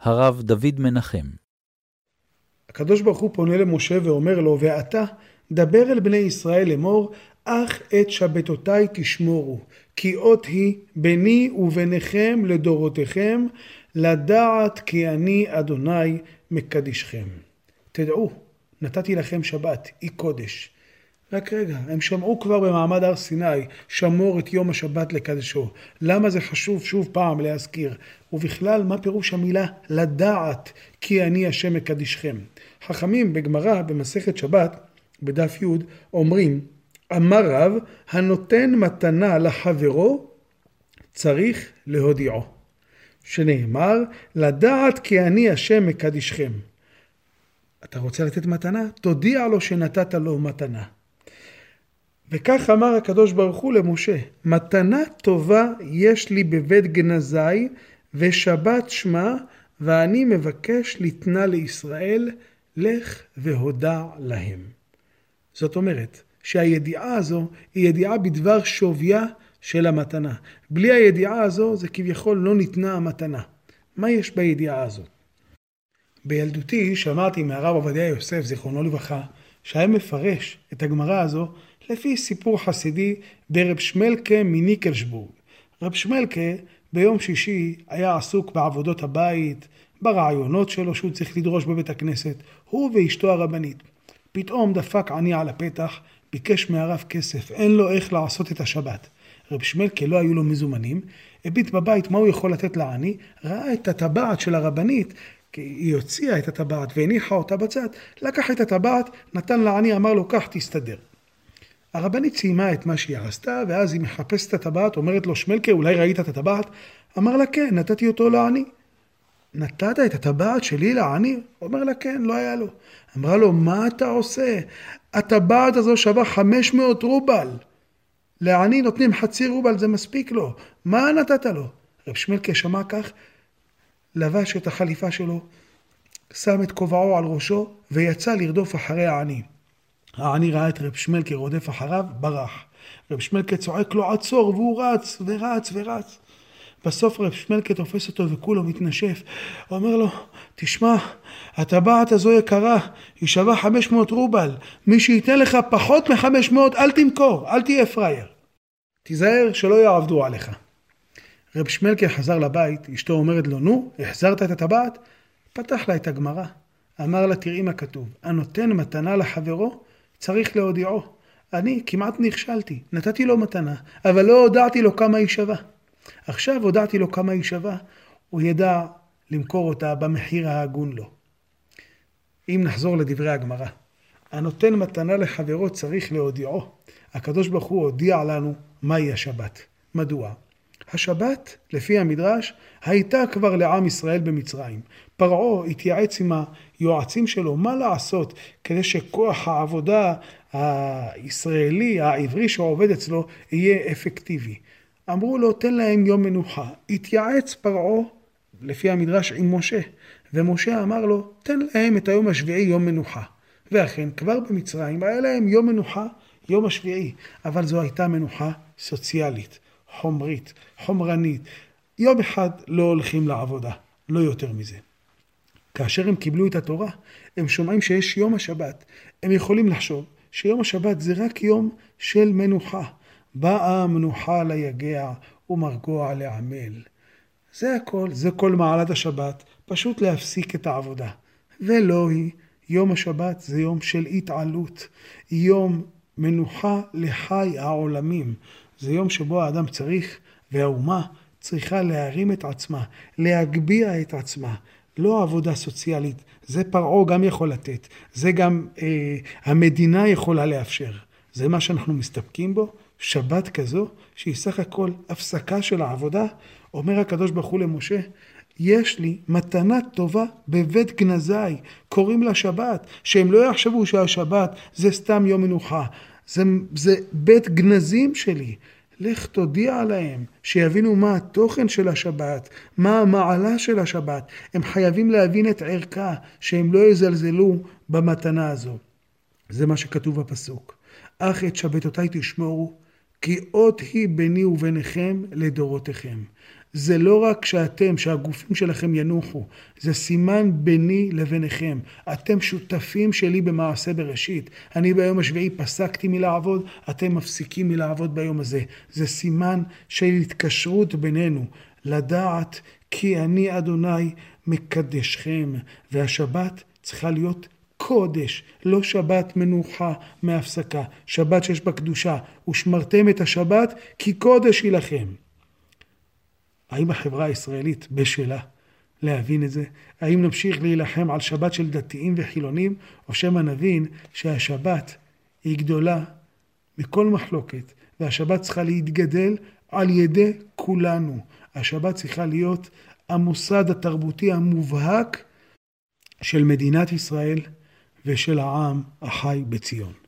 הרב דוד מנחם. הקדוש ברוך הוא פונה למשה ואומר לו, ואתה דבר אל בני ישראל לאמור, אך את שבתותיי תשמורו, כי אות היא ביני וביניכם לדורותיכם, לדעת כי אני אדוני מקדישכם. תדעו, נתתי לכם שבת, היא קודש. רק רגע, הם שמעו כבר במעמד הר סיני, שמור את יום השבת לקדשו. למה זה חשוב שוב פעם להזכיר? ובכלל, מה פירוש המילה לדעת כי אני השם מקדישכם? חכמים בגמרא, במסכת שבת, בדף י', אומרים, אמר רב, הנותן מתנה לחברו, צריך להודיעו. שנאמר, לדעת כי אני השם מקדישכם. אתה רוצה לתת מתנה? תודיע לו שנתת לו מתנה. וכך אמר הקדוש ברוך הוא למשה, מתנה טובה יש לי בבית גנזי, ושבת שמה, ואני מבקש לתנה לישראל, לך והודע להם. זאת אומרת, שהידיעה הזו היא ידיעה בדבר שוויה של המתנה. בלי הידיעה הזו זה כביכול לא ניתנה המתנה. מה יש בידיעה הזו? בילדותי שמעתי מהרב עובדיה יוסף, זיכרונו לברכה, שהיה מפרש את הגמרא הזו לפי סיפור חסידי ברב שמלקה מניקלשבורג. רב שמלקה ביום שישי היה עסוק בעבודות הבית, ברעיונות שלו שהוא צריך לדרוש בבית הכנסת, הוא ואשתו הרבנית. פתאום דפק עני על הפתח, ביקש מהרב כסף, אין לו איך לעשות את השבת. רב שמלקה לא היו לו מזומנים, הביט בבית מה הוא יכול לתת לעני, ראה את הטבעת של הרבנית, כי היא הוציאה את הטבעת והניחה אותה בצד, לקח את הטבעת, נתן לעני, אמר לו, קח, תסתדר. הרבנית סיימה את מה שהיא עשתה, ואז היא מחפשת את הטבעת, אומרת לו, שמלקה, אולי ראית את הטבעת? אמר לה, כן, נתתי אותו לעני. נתת את הטבעת שלי לעני? אומר לה, כן, לא היה לו. אמרה לו, מה אתה עושה? הטבעת הזו שווה 500 רובל. לעני נותנים חצי רובל, זה מספיק לו. מה נתת לו? רב שמלקה שמע כך, לבש את החליפה שלו, שם את כובעו על ראשו, ויצא לרדוף אחרי העני. העני ראה את רב שמלקה רודף אחריו, ברח. רב שמלקה צועק לו עצור, והוא רץ ורץ ורץ. בסוף רב שמלקה תופס אותו וכולו מתנשף. אומר לו, תשמע, הטבעת הזו יקרה, היא שווה 500 רובל. מי שייתן לך פחות מ-500, אל תמכור, אל תהיה פראייר. תיזהר שלא יעבדו עליך. רב שמלקה חזר לבית, אשתו אומרת לו, נו, החזרת את הטבעת? פתח לה את הגמרא. אמר לה, תראי מה כתוב, הנותן מתנה לחברו, צריך להודיעו. אני כמעט נכשלתי, נתתי לו מתנה, אבל לא הודעתי לו כמה היא שווה. עכשיו הודעתי לו כמה היא שווה, הוא ידע למכור אותה במחיר ההגון לו. אם נחזור לדברי הגמרא, הנותן מתנה לחברו צריך להודיעו. הקדוש ברוך הוא הודיע לנו מהי השבת. מדוע? השבת, לפי המדרש, הייתה כבר לעם ישראל במצרים. פרעה התייעץ עם היועצים שלו מה לעשות כדי שכוח העבודה הישראלי, העברי שעובד אצלו, יהיה אפקטיבי. אמרו לו, תן להם יום מנוחה. התייעץ פרעה, לפי המדרש, עם משה, ומשה אמר לו, תן להם את היום השביעי יום מנוחה. ואכן, כבר במצרים היה להם יום מנוחה, יום השביעי, אבל זו הייתה מנוחה סוציאלית, חומרית, חומרנית. יום אחד לא הולכים לעבודה, לא יותר מזה. כאשר הם קיבלו את התורה, הם שומעים שיש יום השבת. הם יכולים לחשוב שיום השבת זה רק יום של מנוחה. באה מנוחה ליגע ומרגוע לעמל. זה הכל, זה כל מעלת השבת, פשוט להפסיק את העבודה. ולא היא, יום השבת זה יום של התעלות, יום מנוחה לחי העולמים. זה יום שבו האדם צריך, והאומה צריכה להרים את עצמה, להגביה את עצמה. לא עבודה סוציאלית, זה פרעה גם יכול לתת, זה גם אה, המדינה יכולה לאפשר. זה מה שאנחנו מסתפקים בו, שבת כזו, שהיא סך הכל הפסקה של העבודה, אומר הקדוש ברוך הוא למשה, יש לי מתנה טובה בבית גנזי, קוראים לה שבת, שהם לא יחשבו שהשבת זה סתם יום מנוחה, זה, זה בית גנזים שלי. לך תודיע להם, שיבינו מה התוכן של השבת, מה המעלה של השבת. הם חייבים להבין את ערכה, שהם לא יזלזלו במתנה הזו. זה מה שכתוב בפסוק. אך את שבתותיי תשמורו, כי אות היא ביני וביניכם לדורותיכם. זה לא רק שאתם, שהגופים שלכם ינוחו, זה סימן ביני לביניכם. אתם שותפים שלי במעשה בראשית. אני ביום השביעי פסקתי מלעבוד, אתם מפסיקים מלעבוד ביום הזה. זה סימן של התקשרות בינינו, לדעת כי אני אדוני מקדשכם, והשבת צריכה להיות קודש, לא שבת מנוחה מהפסקה, שבת שיש בה קדושה, ושמרתם את השבת כי קודש היא לכם. האם החברה הישראלית בשלה להבין את זה? האם נמשיך להילחם על שבת של דתיים וחילונים, או שמא נבין שהשבת היא גדולה מכל מחלוקת, והשבת צריכה להתגדל על ידי כולנו. השבת צריכה להיות המוסד התרבותי המובהק של מדינת ישראל ושל העם החי בציון.